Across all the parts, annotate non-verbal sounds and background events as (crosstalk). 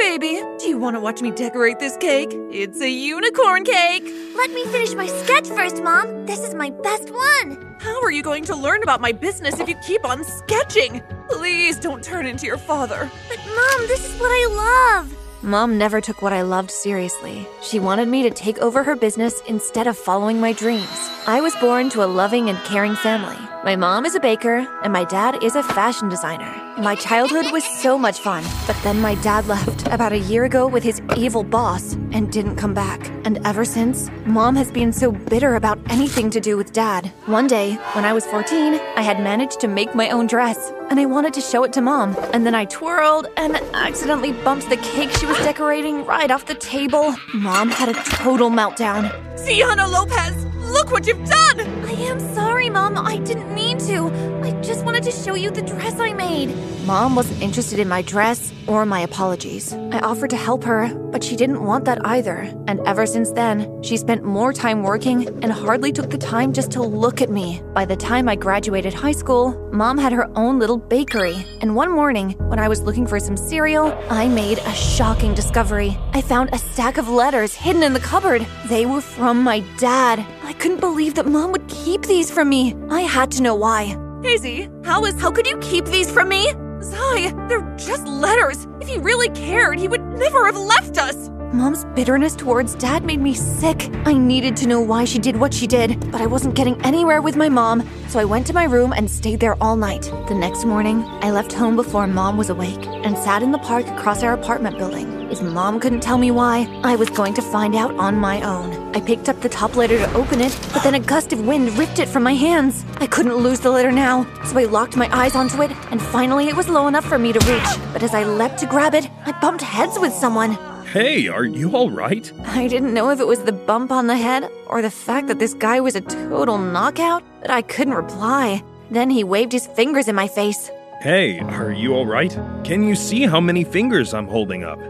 Z, baby, do you want to watch me decorate this cake? It's a unicorn cake! Let me finish my sketch first, Mom. This is my best one. How are you going to learn about my business if you keep on sketching? Please don't turn into your father. But, Mom, this is what I love. Mom never took what I loved seriously. She wanted me to take over her business instead of following my dreams. I was born to a loving and caring family. My mom is a baker, and my dad is a fashion designer. My childhood was so much fun, but then my dad left about a year ago with his evil boss and didn't come back. And ever since, mom has been so bitter about anything to do with dad. One day, when I was 14, I had managed to make my own dress, and I wanted to show it to mom. And then I twirled and accidentally bumped the cake she was decorating right off the table. Mom had a total meltdown. Ziana Lopez, look what you've done! I am sorry, Mom. I didn't mean to. I just wanted to show you the dress I made. Mom wasn't interested in my dress or my apologies. I offered to help her, but she didn't want that either. And ever since then, she spent more time working and hardly took the time just to look at me. By the time I graduated high school, Mom had her own little bakery. And one morning, when I was looking for some cereal, I made a shocking discovery. I found a stack of letters hidden in the cupboard. They were from my dad. I couldn't believe that Mom would keep these from me. I had to know why. Hazy, how is how could you keep these from me? Zai, they're just letters. If he really cared, he would never have left us. Mom's bitterness towards dad made me sick. I needed to know why she did what she did, but I wasn't getting anywhere with my mom, so I went to my room and stayed there all night. The next morning, I left home before mom was awake and sat in the park across our apartment building. If mom couldn't tell me why, I was going to find out on my own. I picked up the top letter to open it, but then a gust of wind ripped it from my hands. I couldn't lose the letter now, so I locked my eyes onto it, and finally it was low enough for me to reach. But as I leapt to grab it, I bumped heads with someone. Hey, are you alright? I didn't know if it was the bump on the head or the fact that this guy was a total knockout, but I couldn't reply. Then he waved his fingers in my face. Hey, are you alright? Can you see how many fingers I'm holding up?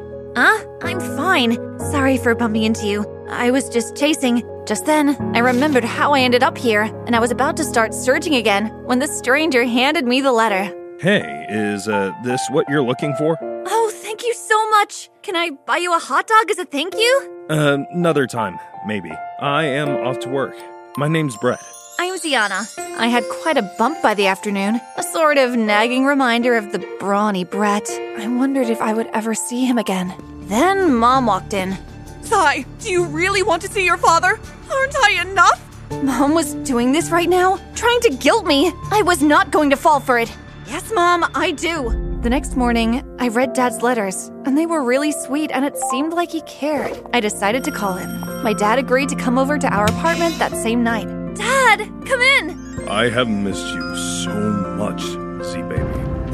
Huh? I'm fine. Sorry for bumping into you. I was just chasing. Just then, I remembered how I ended up here, and I was about to start searching again when the stranger handed me the letter. Hey, is uh, this what you're looking for? Oh, thank you so much. Can I buy you a hot dog as a thank you? Uh, another time, maybe. I am off to work. My name's Brett. I'm Ziana. I had quite a bump by the afternoon, a sort of nagging reminder of the brawny Brett. I wondered if I would ever see him again. Then Mom walked in. Zai, do you really want to see your father? Aren't I enough? Mom was doing this right now, trying to guilt me. I was not going to fall for it. Yes, Mom, I do. The next morning, I read Dad's letters, and they were really sweet, and it seemed like he cared. I decided to call him. My dad agreed to come over to our apartment that same night. Dad, come in! I have missed you so much, Z baby.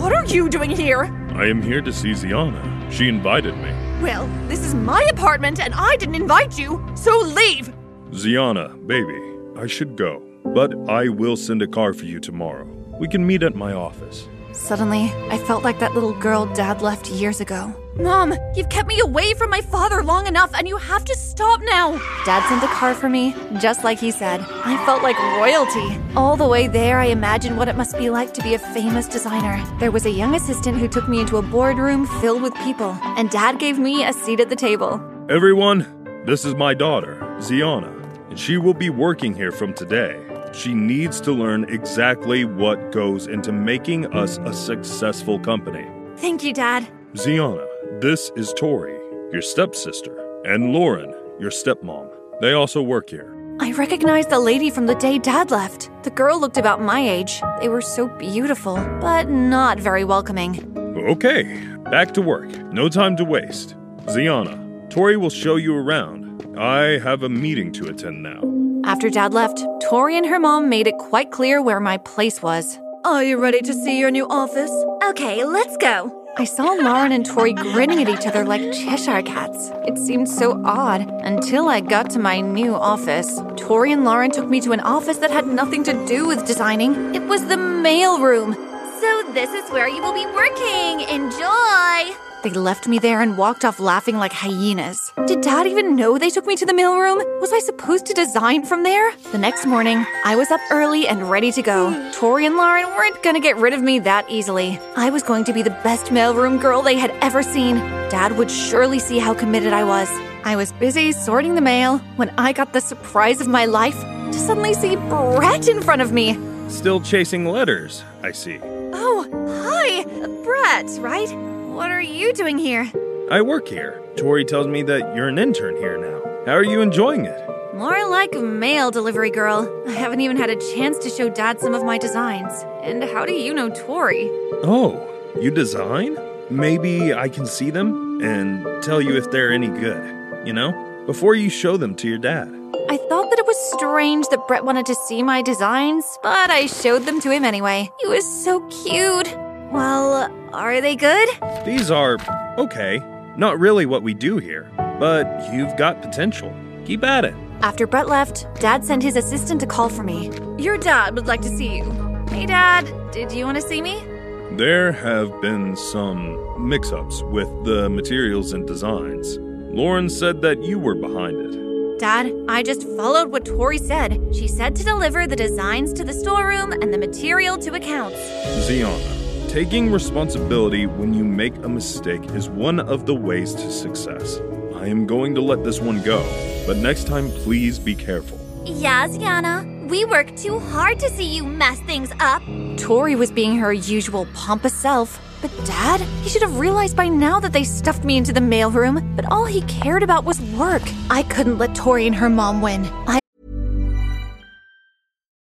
What are you doing here? I am here to see Ziana. She invited me. Well, this is my apartment and I didn't invite you, so leave! Ziana, baby, I should go, but I will send a car for you tomorrow. We can meet at my office. Suddenly, I felt like that little girl Dad left years ago. Mom, you've kept me away from my father long enough, and you have to stop now. Dad sent a car for me, just like he said. I felt like royalty. All the way there, I imagined what it must be like to be a famous designer. There was a young assistant who took me into a boardroom filled with people, and Dad gave me a seat at the table. Everyone, this is my daughter, Ziana, and she will be working here from today. She needs to learn exactly what goes into making us a successful company. Thank you, Dad. Ziana, this is Tori, your stepsister, and Lauren, your stepmom. They also work here. I recognized the lady from the day Dad left. The girl looked about my age. They were so beautiful, but not very welcoming. Okay, back to work. No time to waste. Ziana, Tori will show you around. I have a meeting to attend now. After Dad left, Tori and her mom made it quite clear where my place was. Are you ready to see your new office? Okay, let's go. I saw Lauren and Tori grinning at each other like Cheshire cats. It seemed so odd until I got to my new office. Tori and Lauren took me to an office that had nothing to do with designing. It was the mail room. So, this is where you will be working. Enjoy! They left me there and walked off laughing like hyenas. Did Dad even know they took me to the mailroom? Was I supposed to design from there? The next morning, I was up early and ready to go. Tori and Lauren weren't gonna get rid of me that easily. I was going to be the best mailroom girl they had ever seen. Dad would surely see how committed I was. I was busy sorting the mail when I got the surprise of my life to suddenly see Brett in front of me. Still chasing letters, I see. Oh, hi, Brett, right? What are you doing here? I work here. Tori tells me that you're an intern here now. How are you enjoying it? More like mail delivery girl. I haven't even had a chance to show Dad some of my designs. And how do you know Tori? Oh, you design? Maybe I can see them and tell you if they're any good, you know? Before you show them to your dad. I thought that it was strange that Brett wanted to see my designs, but I showed them to him anyway. He was so cute. Well, are they good? These are okay. Not really what we do here, but you've got potential. Keep at it. After Brett left, Dad sent his assistant to call for me. Your dad would like to see you. Hey, Dad, did you want to see me? There have been some mix ups with the materials and designs. Lauren said that you were behind it. Dad, I just followed what Tori said. She said to deliver the designs to the storeroom and the material to accounts. Ziana, taking responsibility when you make a mistake is one of the ways to success. I am going to let this one go, but next time please be careful. Yeah, Ziana. We work too hard to see you mess things up. Tori was being her usual pompous self. But Dad, he should have realized by now that they stuffed me into the mailroom. But all he cared about was work. I couldn't let Tori and her mom win. I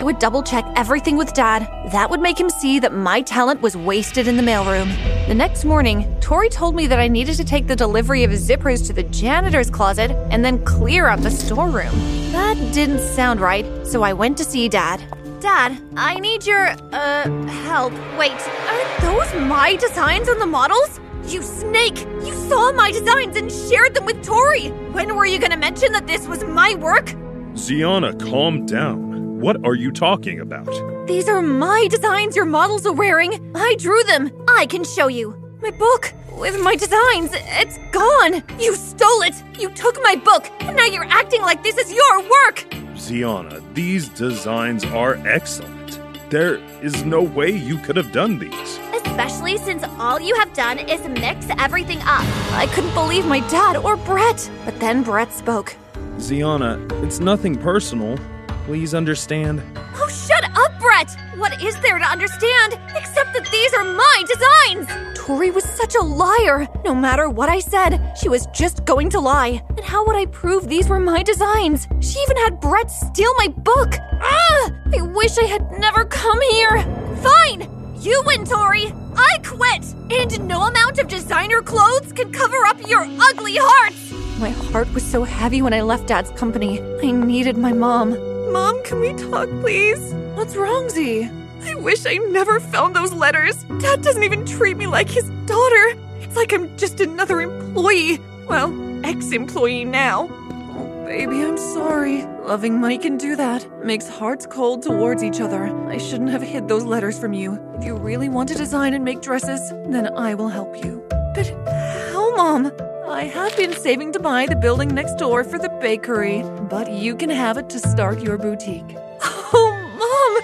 I would double check everything with Dad. That would make him see that my talent was wasted in the mailroom. The next morning, Tori told me that I needed to take the delivery of zippers to the janitor's closet and then clear out the storeroom. That didn't sound right, so I went to see Dad. Dad, I need your, uh, help. Wait, aren't those my designs on the models? You snake! You saw my designs and shared them with Tori! When were you gonna mention that this was my work? Ziana, calm down. What are you talking about? These are my designs your models are wearing. I drew them. I can show you. My book with my designs. It's gone. You stole it. You took my book, and now you're acting like this is your work. Ziana, these designs are excellent. There is no way you could have done these. Especially since all you have done is mix everything up. I couldn't believe my dad or Brett. But then Brett spoke. Ziana, it's nothing personal. Please understand. Oh, shut up, Brett! What is there to understand except that these are my designs? Tori was such a liar. No matter what I said, she was just going to lie. And how would I prove these were my designs? She even had Brett steal my book. Ah! I wish I had never come here. Fine! You win, Tori! I quit! And no amount of designer clothes can cover up your ugly hearts! My heart was so heavy when I left Dad's company. I needed my mom. Mom, can we talk, please? What's wrong, Z? I wish I never found those letters. Dad doesn't even treat me like his daughter. It's like I'm just another employee. Well, ex employee now. Oh, baby, I'm sorry. Loving money can do that. Makes hearts cold towards each other. I shouldn't have hid those letters from you. If you really want to design and make dresses, then I will help you. But how, Mom? I have been saving to buy the building next door for the bakery, but you can have it to start your boutique. (laughs) Oh, Mom!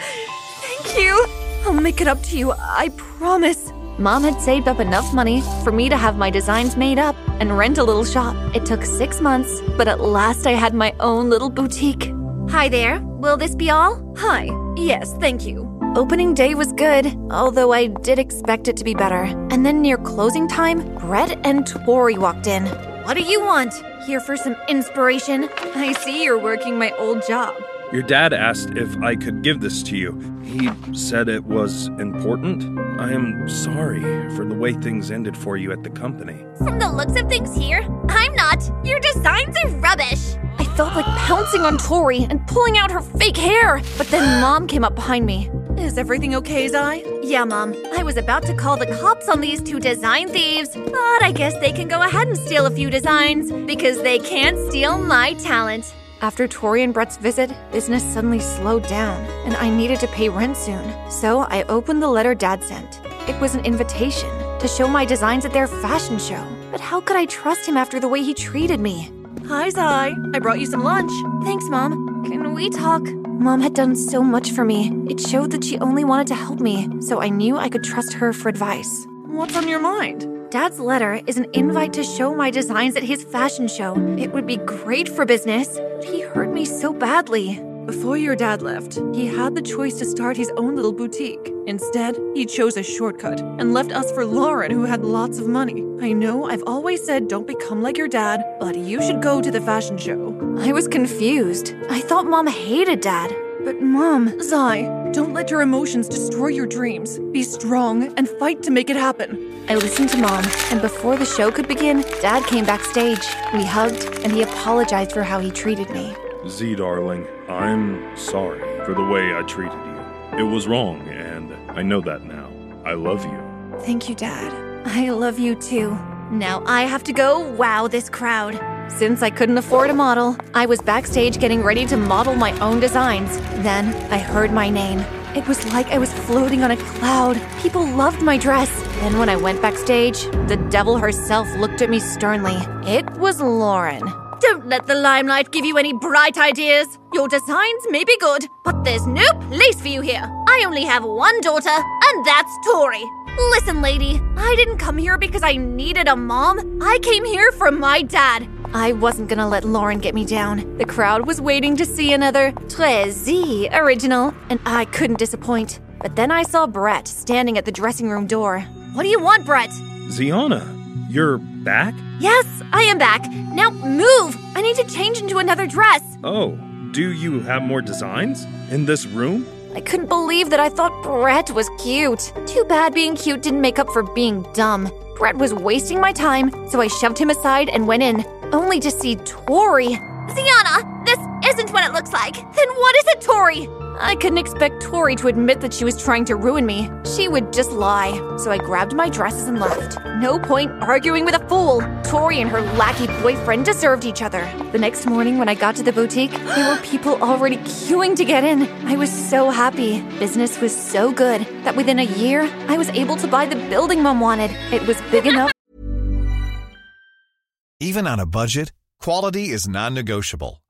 Thank you! I'll make it up to you, I promise. Mom had saved up enough money for me to have my designs made up and rent a little shop. It took six months, but at last I had my own little boutique. Hi there. Will this be all? Hi. Yes, thank you. Opening day was good, although I did expect it to be better. And then near closing time, Brett and Tori walked in. What do you want? Here for some inspiration? I see you're working my old job. Your dad asked if I could give this to you. He said it was important. I am sorry for the way things ended for you at the company. From the looks of things here, I'm not. Your designs are rubbish. I felt like pouncing on Tori and pulling out her fake hair. But then Mom came up behind me. Is everything okay, Zai? Yeah, Mom. I was about to call the cops on these two design thieves, but I guess they can go ahead and steal a few designs because they can't steal my talent. After Tori and Brett's visit, business suddenly slowed down, and I needed to pay rent soon. So I opened the letter Dad sent. It was an invitation to show my designs at their fashion show. But how could I trust him after the way he treated me? Hi, Zai. I brought you some lunch. Thanks, Mom. Can we talk? Mom had done so much for me. It showed that she only wanted to help me, so I knew I could trust her for advice. What's on your mind? Dad's letter is an invite to show my designs at his fashion show. It would be great for business, but he hurt me so badly. Before your dad left, he had the choice to start his own little boutique. Instead, he chose a shortcut and left us for Lauren, who had lots of money. I know I've always said don't become like your dad, but you should go to the fashion show. I was confused. I thought mom hated dad. But mom, Zai, don't let your emotions destroy your dreams. Be strong and fight to make it happen. I listened to mom, and before the show could begin, dad came backstage. We hugged, and he apologized for how he treated me. Z, darling, I'm sorry for the way I treated you. It was wrong, and I know that now. I love you. Thank you, Dad. I love you too. Now I have to go wow this crowd. Since I couldn't afford a model, I was backstage getting ready to model my own designs. Then I heard my name. It was like I was floating on a cloud. People loved my dress. Then, when I went backstage, the devil herself looked at me sternly. It was Lauren. Don't let the limelight give you any bright ideas. Your designs may be good, but there's no place for you here. I only have one daughter, and that's Tori. Listen, lady, I didn't come here because I needed a mom. I came here for my dad. I wasn't gonna let Lauren get me down. The crowd was waiting to see another Très Z original, and I couldn't disappoint. But then I saw Brett standing at the dressing room door. What do you want, Brett? Ziana, you're back? Yes, I am back. Now move! I need to change into another dress. Oh, do you have more designs? In this room? I couldn't believe that I thought Brett was cute. Too bad being cute didn't make up for being dumb. Brett was wasting my time, so I shoved him aside and went in, only to see Tori. Ziana, this isn't what it looks like. Then what is it, Tori? I couldn't expect Tori to admit that she was trying to ruin me. She would just lie. So I grabbed my dresses and left. No point arguing with a fool. Tori and her lackey boyfriend deserved each other. The next morning, when I got to the boutique, there were people already queuing to get in. I was so happy. Business was so good that within a year, I was able to buy the building mom wanted. It was big enough. Even on a budget, quality is non negotiable.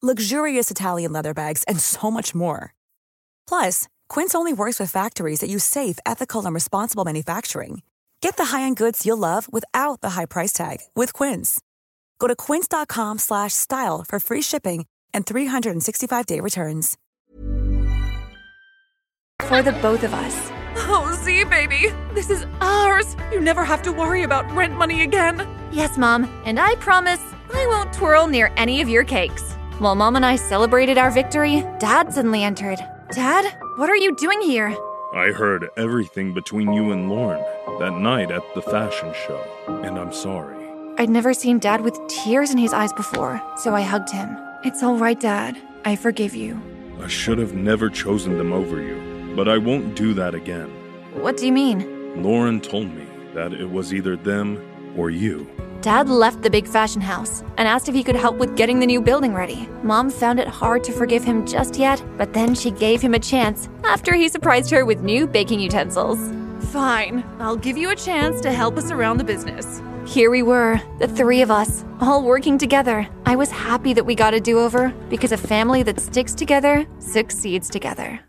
luxurious Italian leather bags, and so much more. Plus, Quince only works with factories that use safe, ethical, and responsible manufacturing. Get the high-end goods you'll love without the high price tag with Quince. Go to quince.com slash style for free shipping and 365-day returns. For the both of us. Oh, Z, baby, this is ours. You never have to worry about rent money again. Yes, Mom, and I promise I won't twirl near any of your cakes. While Mom and I celebrated our victory, Dad suddenly entered. Dad, what are you doing here? I heard everything between you and Lauren that night at the fashion show, and I'm sorry. I'd never seen Dad with tears in his eyes before, so I hugged him. It's all right, Dad. I forgive you. I should have never chosen them over you, but I won't do that again. What do you mean? Lauren told me that it was either them or you. Dad left the big fashion house and asked if he could help with getting the new building ready. Mom found it hard to forgive him just yet, but then she gave him a chance after he surprised her with new baking utensils. Fine, I'll give you a chance to help us around the business. Here we were, the three of us, all working together. I was happy that we got a do over because a family that sticks together succeeds together.